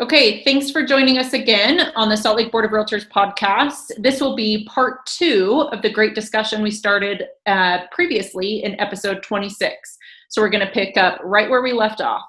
Okay, thanks for joining us again on the Salt Lake Board of Realtors podcast. This will be part two of the great discussion we started uh, previously in episode 26. So we're going to pick up right where we left off.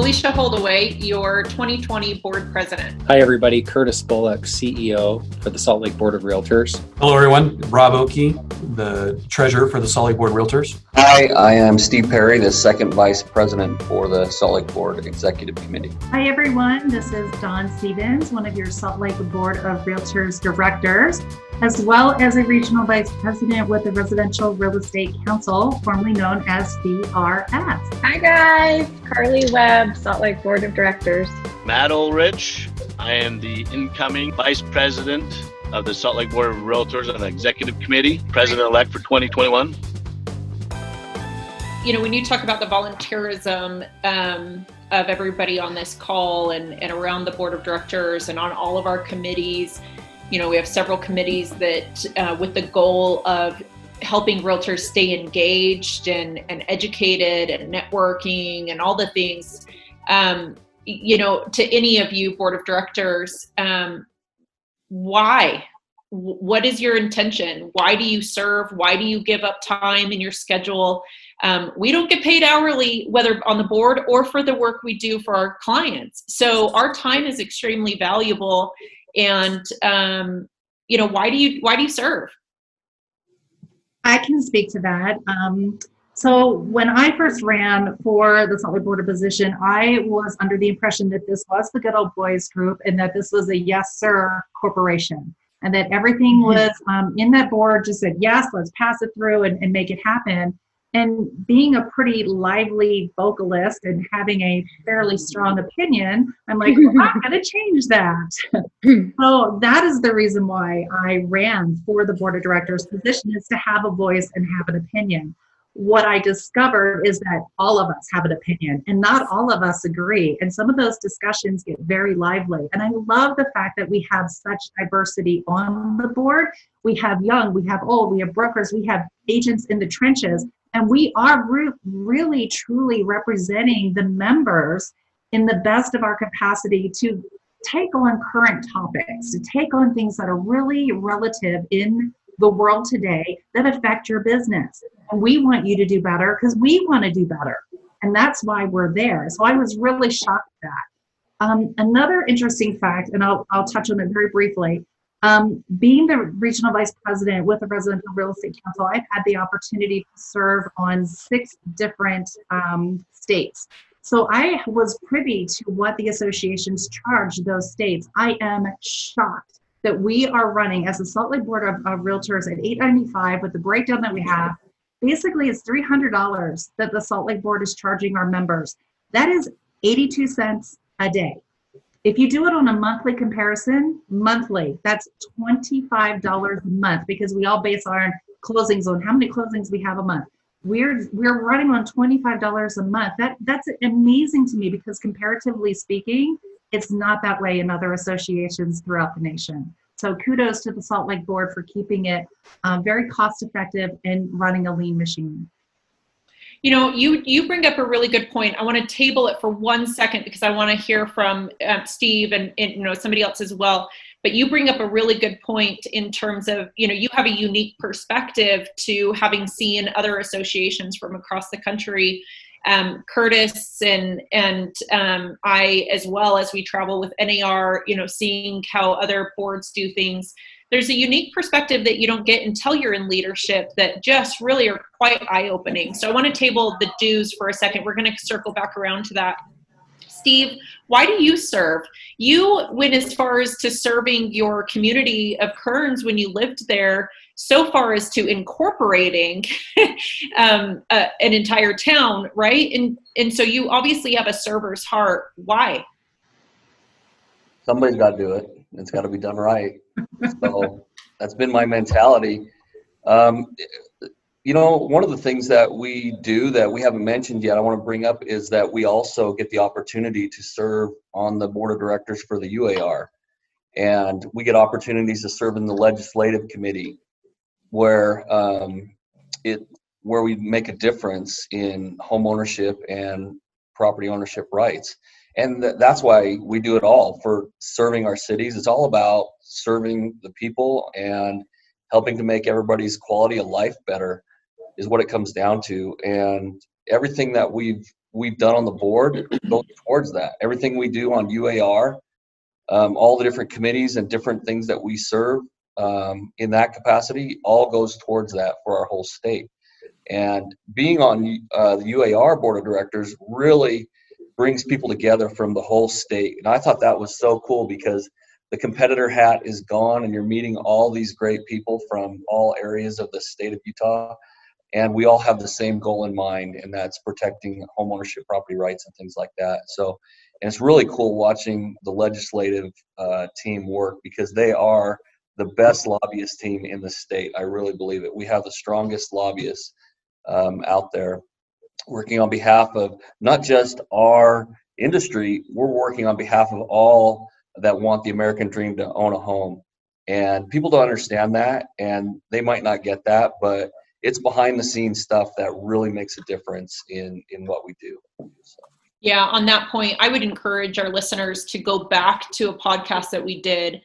Alicia Holdaway, your 2020 board president. Hi, everybody. Curtis Bullock, CEO for the Salt Lake Board of Realtors. Hello, everyone. Rob Oakey, the treasurer for the Salt Lake Board of Realtors. Hi, I am Steve Perry, the second vice president for the Salt Lake Board Executive Committee. Hi, everyone. This is Don Stevens, one of your Salt Lake Board of Realtors directors as well as a regional vice president with the Residential Real Estate Council, formerly known as CRS. Hi, guys. Carly Webb, Salt Lake Board of Directors. Matt Ulrich. I am the incoming vice president of the Salt Lake Board of Realtors on the executive committee, president elect for 2021. You know, when you talk about the volunteerism, um, of everybody on this call and, and around the board of directors and on all of our committees you know, we have several committees that, uh, with the goal of helping realtors stay engaged and, and educated and networking and all the things. Um, you know, to any of you board of directors, um, why? What is your intention? Why do you serve? Why do you give up time in your schedule? Um, we don't get paid hourly, whether on the board or for the work we do for our clients. So our time is extremely valuable and um, you know why do you why do you serve? I can speak to that. Um, so when i first ran for the salt lake board of position i was under the impression that this was the good old boys group and that this was a yes sir corporation and that everything mm-hmm. was um, in that board just said yes let's pass it through and, and make it happen and being a pretty lively vocalist and having a fairly strong opinion, I'm like, well, I'm going to change that. so that is the reason why I ran for the board of directors position is to have a voice and have an opinion. What I discovered is that all of us have an opinion and not all of us agree. And some of those discussions get very lively. And I love the fact that we have such diversity on the board. We have young, we have old, we have brokers, we have agents in the trenches and we are re- really, truly representing the members in the best of our capacity to take on current topics, to take on things that are really relative in the world today that affect your business. And we want you to do better because we want to do better. And that's why we're there. So I was really shocked at that. Um, another interesting fact, and I'll, I'll touch on it very briefly, um, being the regional vice president with the Residential Real Estate Council, I've had the opportunity to serve on six different um, states. So I was privy to what the associations charge those states. I am shocked that we are running as a Salt Lake Board of, of Realtors at 895 with the breakdown that we have. Basically, it's $300 that the Salt Lake Board is charging our members. That is 82 cents a day. If you do it on a monthly comparison, monthly, that's $25 a month because we all base our closings on how many closings we have a month. We're we're running on $25 a month. That that's amazing to me because comparatively speaking, it's not that way in other associations throughout the nation. So kudos to the Salt Lake Board for keeping it um, very cost effective and running a lean machine you know you you bring up a really good point. I want to table it for one second because i want to hear from um, steve and, and you know somebody else as well. But you bring up a really good point in terms of you know you have a unique perspective to having seen other associations from across the country. Um, curtis and and um, i as well as we travel with nar you know seeing how other boards do things there's a unique perspective that you don't get until you're in leadership that just really are quite eye opening. So I want to table the dues for a second. We're going to circle back around to that. Steve, why do you serve? You went as far as to serving your community of Kearns when you lived there, so far as to incorporating um, an entire town, right? And and so you obviously have a server's heart. Why? Somebody's got to do it. It's got to be done right. So that's been my mentality. Um, you know, one of the things that we do that we haven't mentioned yet, I want to bring up is that we also get the opportunity to serve on the board of directors for the UAR. And we get opportunities to serve in the legislative committee where um, it where we make a difference in home ownership and property ownership rights. And th- that's why we do it all for serving our cities. It's all about serving the people and helping to make everybody's quality of life better is what it comes down to. And everything that we've we've done on the board goes towards that. Everything we do on UAR, um, all the different committees and different things that we serve um, in that capacity, all goes towards that for our whole state. And being on uh, the UAR board of directors really brings people together from the whole state. And I thought that was so cool because the competitor hat is gone and you're meeting all these great people from all areas of the state of Utah. And we all have the same goal in mind and that's protecting homeownership property rights and things like that. So and it's really cool watching the legislative uh, team work because they are the best lobbyist team in the state. I really believe it. We have the strongest lobbyists um, out there working on behalf of not just our industry we're working on behalf of all that want the american dream to own a home and people don't understand that and they might not get that but it's behind the scenes stuff that really makes a difference in in what we do. So. Yeah, on that point, I would encourage our listeners to go back to a podcast that we did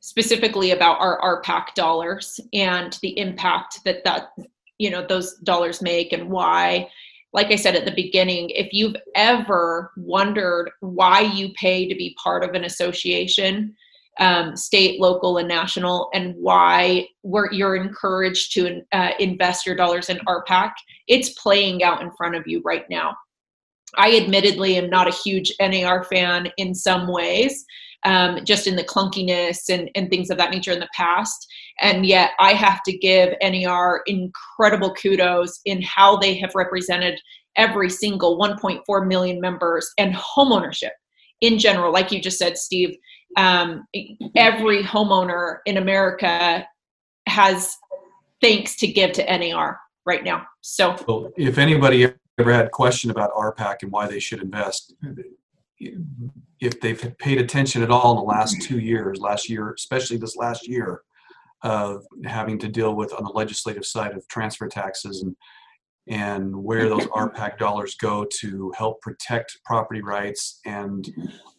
specifically about our RPAC dollars and the impact that that you know those dollars make and why like I said at the beginning, if you've ever wondered why you pay to be part of an association, um, state, local, and national, and why you're encouraged to uh, invest your dollars in RPAC. It's playing out in front of you right now. I admittedly am not a huge NAR fan in some ways, um, just in the clunkiness and, and things of that nature in the past. And yet, I have to give NAR incredible kudos in how they have represented every single 1.4 million members and homeownership in general. Like you just said, Steve, um, every homeowner in America has thanks to give to NAR right now. So, well, if anybody ever had a question about RPAC and why they should invest, if they've paid attention at all in the last two years, last year, especially this last year, of having to deal with on the legislative side of transfer taxes and and where those RPAC dollars go to help protect property rights and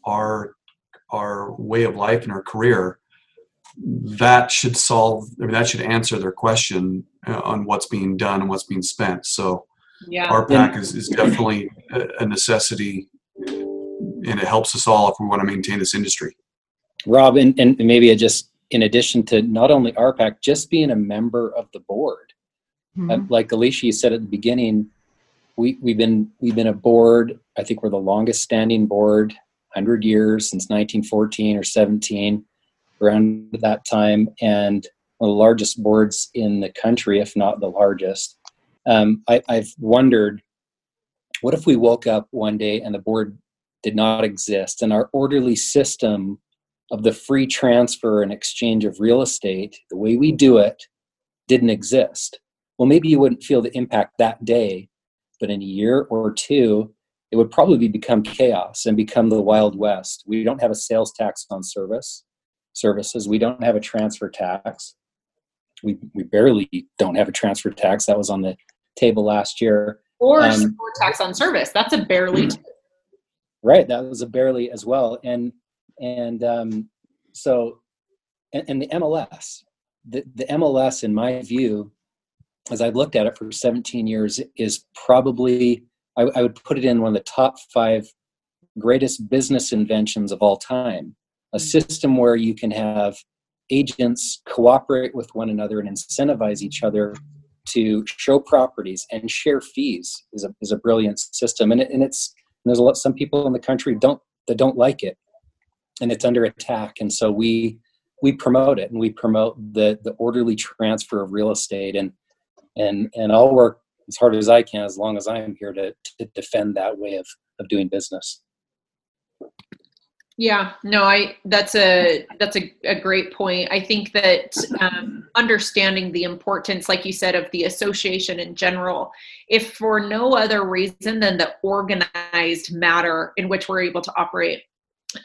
our our way of life and our career, that should solve, I mean, that should answer their question uh, on what's being done and what's being spent. So yeah. RPAC is, is definitely a necessity and it helps us all if we want to maintain this industry. Rob, and, and maybe just in addition to not only RPAC, just being a member of the board. Mm-hmm. Uh, like Alicia said at the beginning, we, we've been we've been a board. I think we're the longest standing board 100 years since 1914 or 17, around that time, and one of the largest boards in the country, if not the largest. Um, I, I've wondered what if we woke up one day and the board did not exist and our orderly system of the free transfer and exchange of real estate, the way we do it, didn't exist. Well, maybe you wouldn't feel the impact that day, but in a year or two, it would probably become chaos and become the wild west. We don't have a sales tax on service services. We don't have a transfer tax. We we barely don't have a transfer tax. That was on the table last year. Or um, tax on service. That's a barely. right. That was a barely as well. And and um, so and, and the MLS, the, the MLS, in my view, as I've looked at it for 17 years, is probably I, I would put it in one of the top five greatest business inventions of all time. A hmm. system where you can have agents cooperate with one another and incentivize each other to show properties and share fees is a, is a brilliant system. And, it, and it's there's a lot some people in the country don't that don't like it, and it's under attack. And so we we promote it and we promote the the orderly transfer of real estate and and and I'll work as hard as I can as long as I'm here to, to defend that way of, of doing business. Yeah, no, I that's a that's a, a great point. I think that um, understanding the importance, like you said, of the association in general, if for no other reason than the organized matter in which we're able to operate,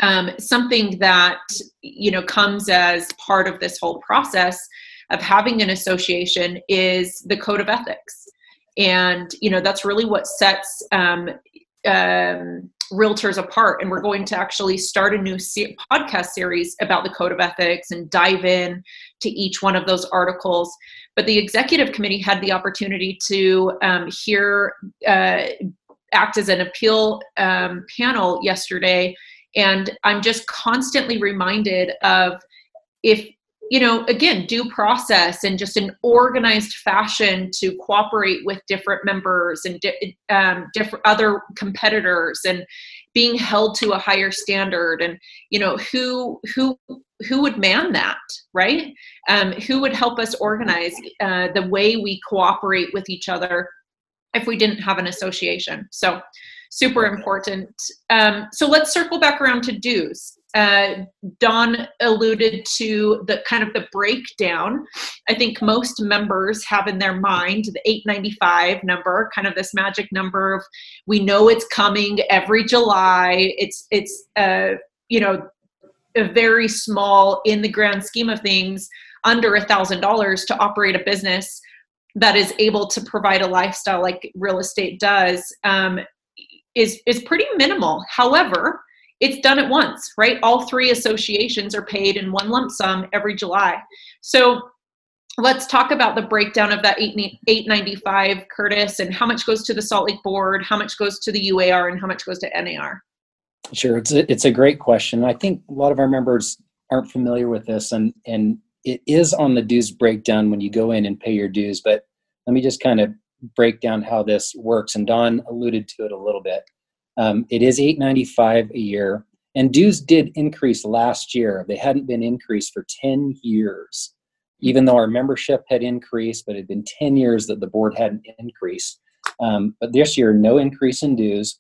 um, something that you know comes as part of this whole process of having an association is the code of ethics and you know that's really what sets um, um, realtors apart and we're going to actually start a new se- podcast series about the code of ethics and dive in to each one of those articles. But the executive committee had the opportunity to um, hear uh, act as an appeal um, panel yesterday. And i'm just constantly reminded of if you know again due process and just an organized fashion to cooperate with different members and di- um, different other competitors and being held to a higher standard and you know who who who would man that right? Um, who would help us organize uh, the way we cooperate with each other if we didn't have an association? So super important. Um, so let's circle back around to dues uh, Don alluded to the kind of the breakdown. I think most members have in their mind the 895 number, kind of this magic number of we know it's coming every July. It's it's uh, you know a very small in the grand scheme of things, under a thousand dollars to operate a business that is able to provide a lifestyle like real estate does. Um, is is pretty minimal. However, it's done at once, right? All three associations are paid in one lump sum every July. So let's talk about the breakdown of that 895 curtis and how much goes to the salt lake board how much goes to the uar and how much goes to nar sure it's a, it's a great question i think a lot of our members aren't familiar with this and and it is on the dues breakdown when you go in and pay your dues but let me just kind of break down how this works and don alluded to it a little bit um, it is 895 a year, and dues did increase last year. They hadn't been increased for 10 years, even though our membership had increased, but it had been 10 years that the board hadn't increased. Um, but this year, no increase in dues.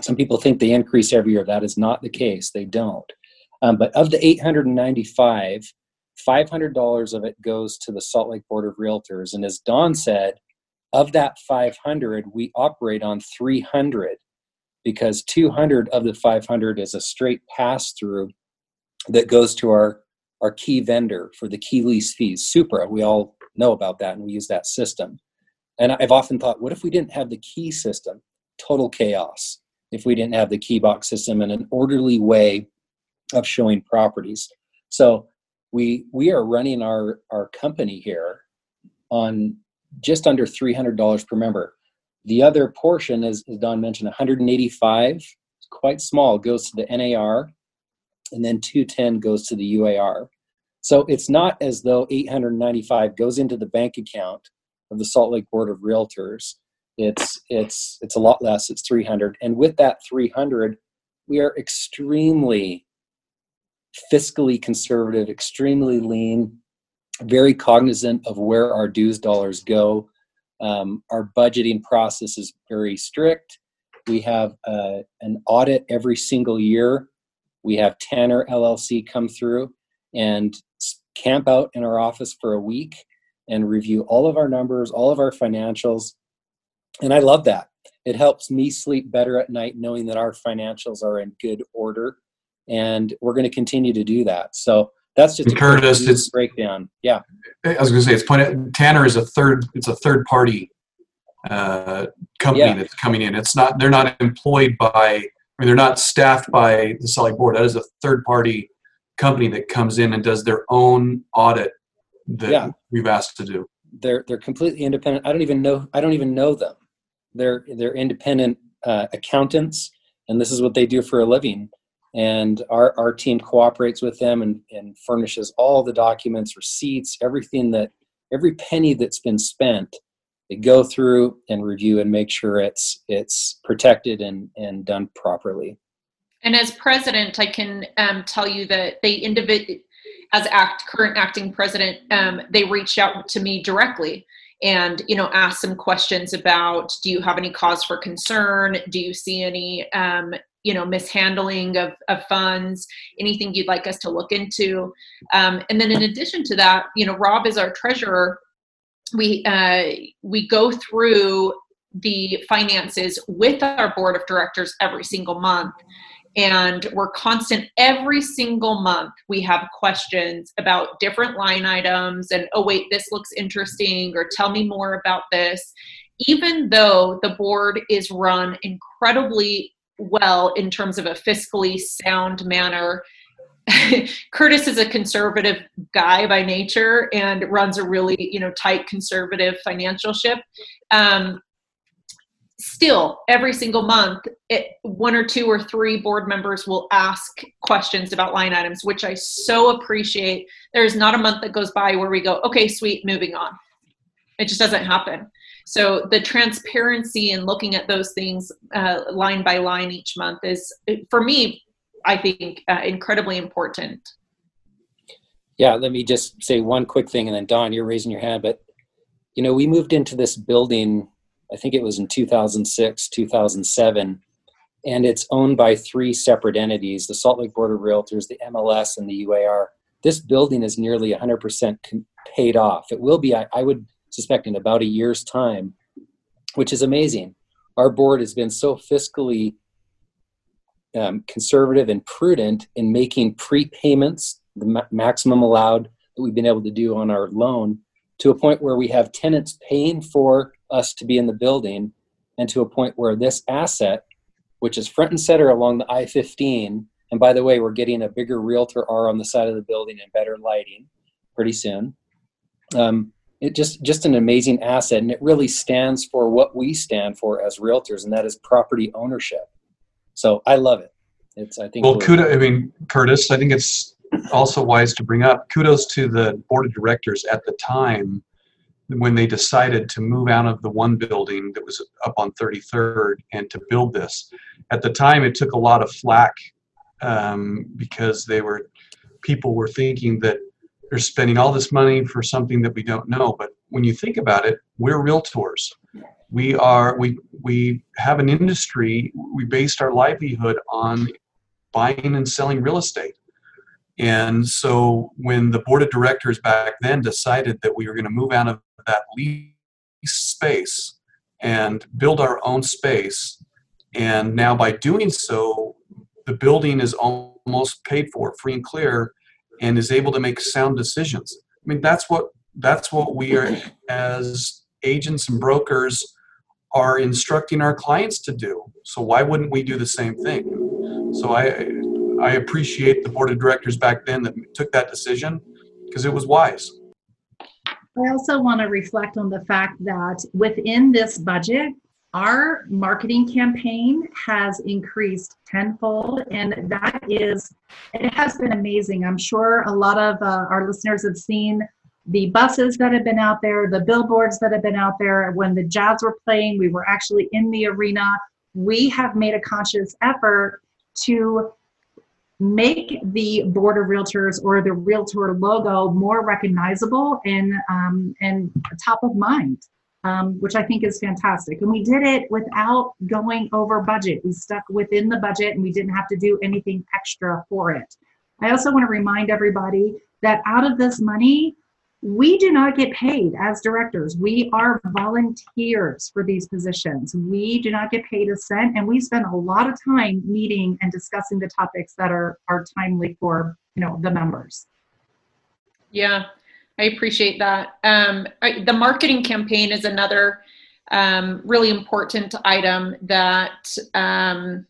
Some people think they increase every year. That is not the case. They don't. Um, but of the 895, $500 of it goes to the Salt Lake Board of Realtors. And as Don said, of that 500, we operate on 300 because 200 of the 500 is a straight pass through that goes to our our key vendor for the key lease fees supra. We all know about that and we use that system. And i've often thought what if we didn't have the key system? Total chaos. If we didn't have the key box system and an orderly way of showing properties. So we we are running our our company here on just under $300 per member the other portion, as, Don mentioned, 185, quite small, goes to the NAR, and then 210 goes to the UAR. So it's not as though 895 goes into the bank account of the Salt Lake Board of Realtors. It's it's it's a lot less. It's 300, and with that 300, we are extremely fiscally conservative, extremely lean, very cognizant of where our dues dollars go. Um, our budgeting process is very strict. We have uh, an audit every single year. We have Tanner LLC come through and camp out in our office for a week and review all of our numbers, all of our financials. And I love that. It helps me sleep better at night knowing that our financials are in good order. And we're going to continue to do that. So that's just Curtis. It's breakdown. Yeah, I was going to say it's point. Tanner is a third. It's a third party uh, company yeah. that's coming in. It's not. They're not employed by. I mean, they're not staffed by the Salt Lake board. That is a third party company that comes in and does their own audit that yeah. we've asked to do. They're they're completely independent. I don't even know. I don't even know them. They're they're independent uh, accountants, and this is what they do for a living and our, our team cooperates with them and, and furnishes all the documents receipts everything that every penny that's been spent they go through and review and make sure it's it's protected and and done properly. And as president i can um, tell you that they individ as act current acting president um, they reached out to me directly and you know ask some questions about do you have any cause for concern? Do you see any um, you know mishandling of, of funds anything you'd like us to look into. Um, and then in addition to that you know rob is our treasurer. We uh, we go through the finances with our board of directors every single month. And we're constant every single month we have questions about different line items and oh wait this looks interesting or tell me more about this. Even though the board is run incredibly well in terms of a fiscally sound manner. Curtis is a conservative guy by nature and runs a really, you know, tight conservative financial ship. Um, still, every single month, it, one or two or three board members will ask questions about line items, which I so appreciate. There's not a month that goes by where we go, okay, sweet, moving on. It just doesn't happen. So the transparency and looking at those things uh, line by line each month is, for me, I think, uh, incredibly important. Yeah, let me just say one quick thing, and then Don, you're raising your hand. But you know, we moved into this building. I think it was in 2006, 2007, and it's owned by three separate entities: the Salt Lake Board of Realtors, the MLS, and the UAR. This building is nearly 100% paid off. It will be, I, I would suspect, in about a year's time, which is amazing. Our board has been so fiscally um, conservative and prudent in making prepayments, the ma- maximum allowed that we've been able to do on our loan, to a point where we have tenants paying for us to be in the building, and to a point where this asset, which is front and center along the I 15, and by the way, we're getting a bigger realtor R on the side of the building and better lighting pretty soon. Um, it just just an amazing asset, and it really stands for what we stand for as realtors, and that is property ownership. So I love it. It's I think. Well, kudos. I mean, Curtis. I think it's also wise to bring up kudos to the board of directors at the time when they decided to move out of the one building that was up on 33rd and to build this. At the time, it took a lot of flack um, because they were people were thinking that they're spending all this money for something that we don't know. But when you think about it, we're realtors. We are we we have an industry. We based our livelihood on buying and selling real estate. And so when the board of directors back then decided that we were going to move out of that lease space and build our own space and now by doing so the building is almost paid for free and clear and is able to make sound decisions i mean that's what that's what we are as agents and brokers are instructing our clients to do. So why wouldn't we do the same thing? So I I appreciate the board of directors back then that took that decision because it was wise. I also want to reflect on the fact that within this budget, our marketing campaign has increased tenfold, and that is, it has been amazing. I'm sure a lot of uh, our listeners have seen the buses that have been out there, the billboards that have been out there. When the Jazz were playing, we were actually in the arena. We have made a conscious effort to make the board of realtors or the realtor logo more recognizable and um, and top of mind um, which i think is fantastic and we did it without going over budget we stuck within the budget and we didn't have to do anything extra for it i also want to remind everybody that out of this money we do not get paid as directors. We are volunteers for these positions. We do not get paid a cent, and we spend a lot of time meeting and discussing the topics that are are timely for you know the members. Yeah, I appreciate that. Um, I, the marketing campaign is another um, really important item that um,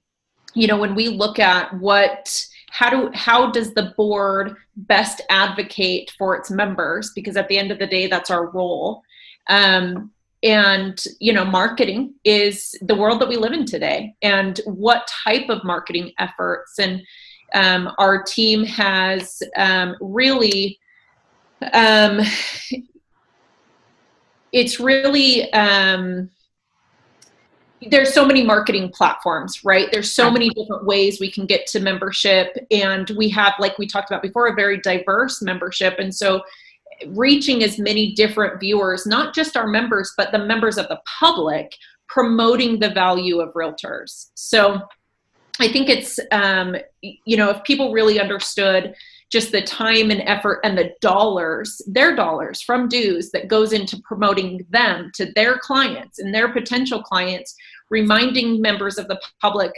you know when we look at what how do how does the board best advocate for its members? Because at the end of the day that's our role. Um, and you know marketing is the world that we live in today. And what type of marketing efforts and um, our team has um, really um, it's really um, there's so many marketing platforms, right? There's so many different ways we can get to membership. And we have, like we talked about before, a very diverse membership. And so reaching as many different viewers, not just our members, but the members of the public, promoting the value of realtors. So I think it's, um, you know, if people really understood just the time and effort and the dollars, their dollars from dues that goes into promoting them to their clients and their potential clients, reminding members of the public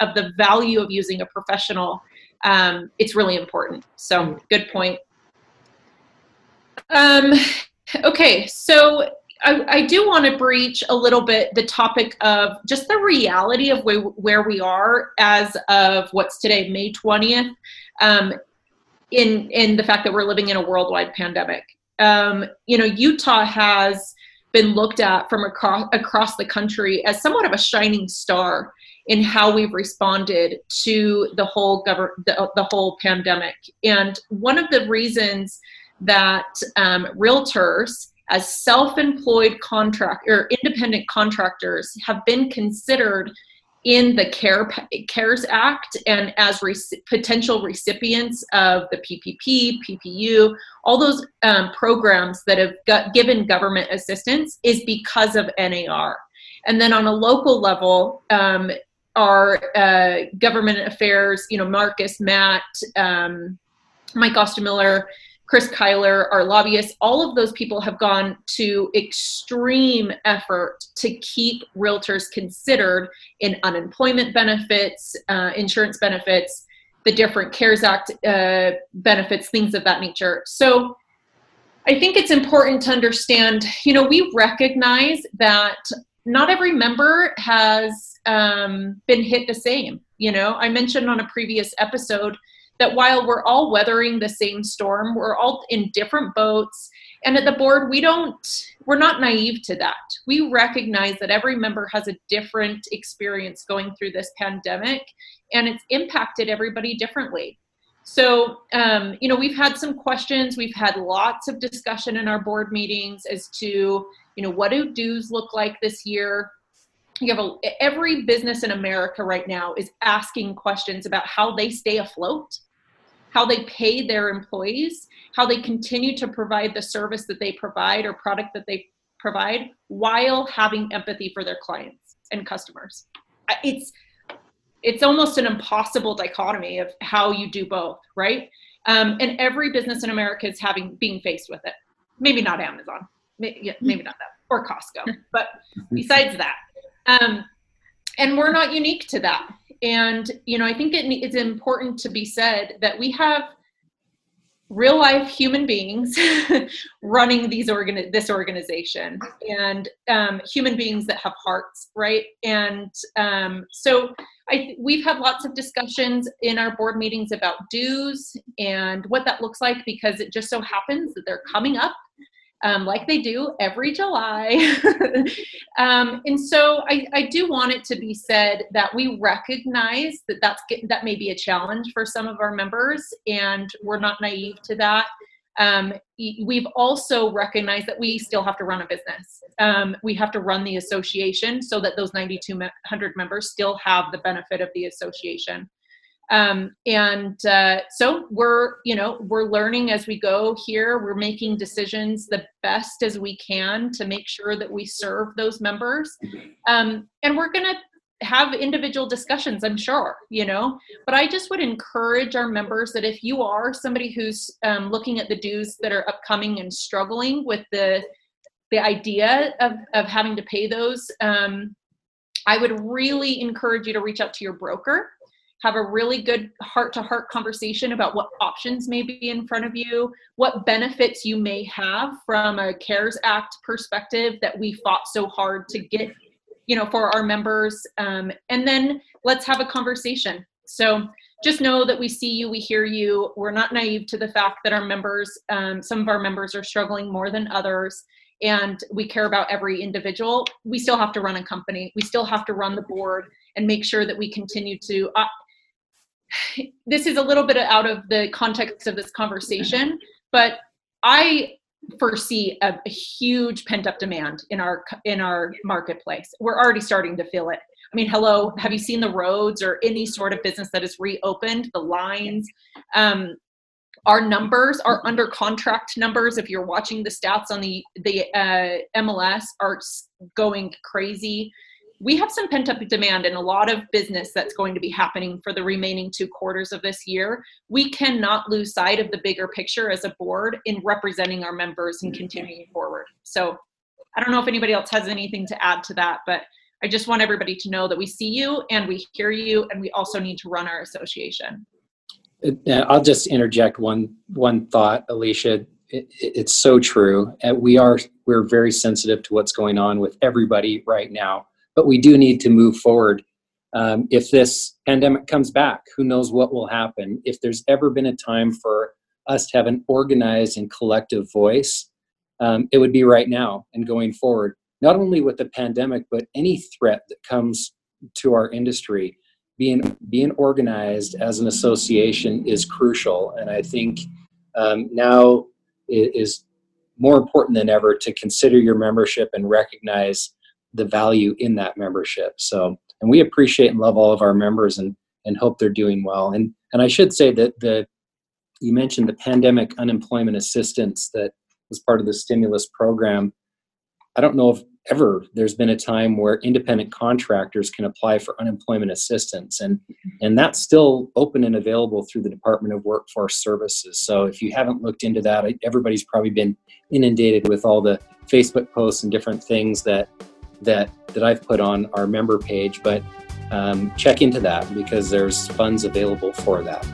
of the value of using a professional. Um, it's really important. So, good point. Um, okay, so I, I do want to breach a little bit the topic of just the reality of where, where we are as of what's today, May 20th, um, in, in the fact that we're living in a worldwide pandemic. Um, you know, Utah has been looked at from across, across the country as somewhat of a shining star in how we've responded to the whole govern the, the whole pandemic. And one of the reasons that um, realtors as self-employed contract or independent contractors have been considered in the CARE, CARES Act and as re- potential recipients of the PPP, PPU, all those um, programs that have got, given government assistance is because of NAR. And then on a local level, um, our uh, government affairs, you know, Marcus, Matt, um, Mike Ostermiller, Chris Kyler, our lobbyists, all of those people have gone to extreme effort to keep realtors considered in unemployment benefits, uh, insurance benefits, the different CARES Act uh, benefits, things of that nature. So I think it's important to understand, you know, we recognize that not every member has um, been hit the same. You know, I mentioned on a previous episode that while we're all weathering the same storm, we're all in different boats. And at the board, we don't, we're not naive to that. We recognize that every member has a different experience going through this pandemic and it's impacted everybody differently. So, um, you know, we've had some questions. We've had lots of discussion in our board meetings as to, you know, what do dues look like this year? You have a, every business in America right now is asking questions about how they stay afloat how they pay their employees, how they continue to provide the service that they provide or product that they provide while having empathy for their clients and customers. It's it's almost an impossible dichotomy of how you do both, right? Um, and every business in America is having being faced with it. Maybe not Amazon, maybe, yeah, maybe not that, or Costco. But besides that, um, and we're not unique to that and you know i think it, it's important to be said that we have real life human beings running these organ this organization and um, human beings that have hearts right? And um, so I, we've had lots of discussions in our board meetings about dues and what that looks like because it just so happens that they're coming up um, like they do every July. um, and so I, I, do want it to be said that we recognize that that's that may be a challenge for some of our members, and we're not naive to that. Um, we've also recognized that we still have to run a business. Um, we have to run the association so that those 9,200 members still have the benefit of the association. Um, and uh, so we're you know we're learning as we go here. We're making decisions the best as we can to make sure that we serve those members. Um, and we're going to have individual discussions i'm sure you know? But i just would encourage our members that if you are somebody who's um, looking at the dues that are upcoming and struggling with the the idea of, of having to pay those um, i would really encourage you to reach out to your broker have a really good heart to heart conversation about what options may be in front of you, what benefits you may have from a CARES Act perspective that we fought so hard to get, you know, for our members. Um, and then let's have a conversation. So just know that we see you, we hear you. We're not naive to the fact that our members, um, some of our members are struggling more than others and we care about every individual, we still have to run a company. We still have to run the board and make sure that we continue to. Uh, this is a little bit out of the context of this conversation, but I foresee a, a huge pent up demand in our in our marketplace. We're already starting to feel it. I mean, hello, have you seen the roads or any sort of business that is reopened? The lines, um, our numbers, our under contract numbers. If you're watching the stats on the the uh, MLS, are going crazy we have some pent up demand and a lot of business that's going to be happening for the remaining two quarters of this year. We cannot lose sight of the bigger picture as a board in representing our members and continuing forward. So I don't know if anybody else has anything to add to that, but I just want everybody to know that we see you and we hear you and we also need to run our association. I'll just interject one one thought, Alicia. it, it's so true. We are we're very sensitive to what's going on with everybody right now, but we do need to move forward. Um, if this pandemic comes back, who knows what will happen? If there's ever been a time for us to have an organized and collective voice, um, it would be right now and going forward. Not only with the pandemic, but any threat that comes to our industry, being being organized as an association is crucial. And I think um, now is more important than ever to consider your membership and recognize the value in that membership. So, and we appreciate and love all of our members and and hope they're doing well. And and I should say that the you mentioned the pandemic unemployment assistance that was part of the stimulus program. I don't know if ever there's been a time where independent contractors can apply for unemployment assistance and mm-hmm. and that's still open and available through the department of workforce services so if you haven't looked into that everybody's probably been inundated with all the facebook posts and different things that that that i've put on our member page but um, check into that because there's funds available for that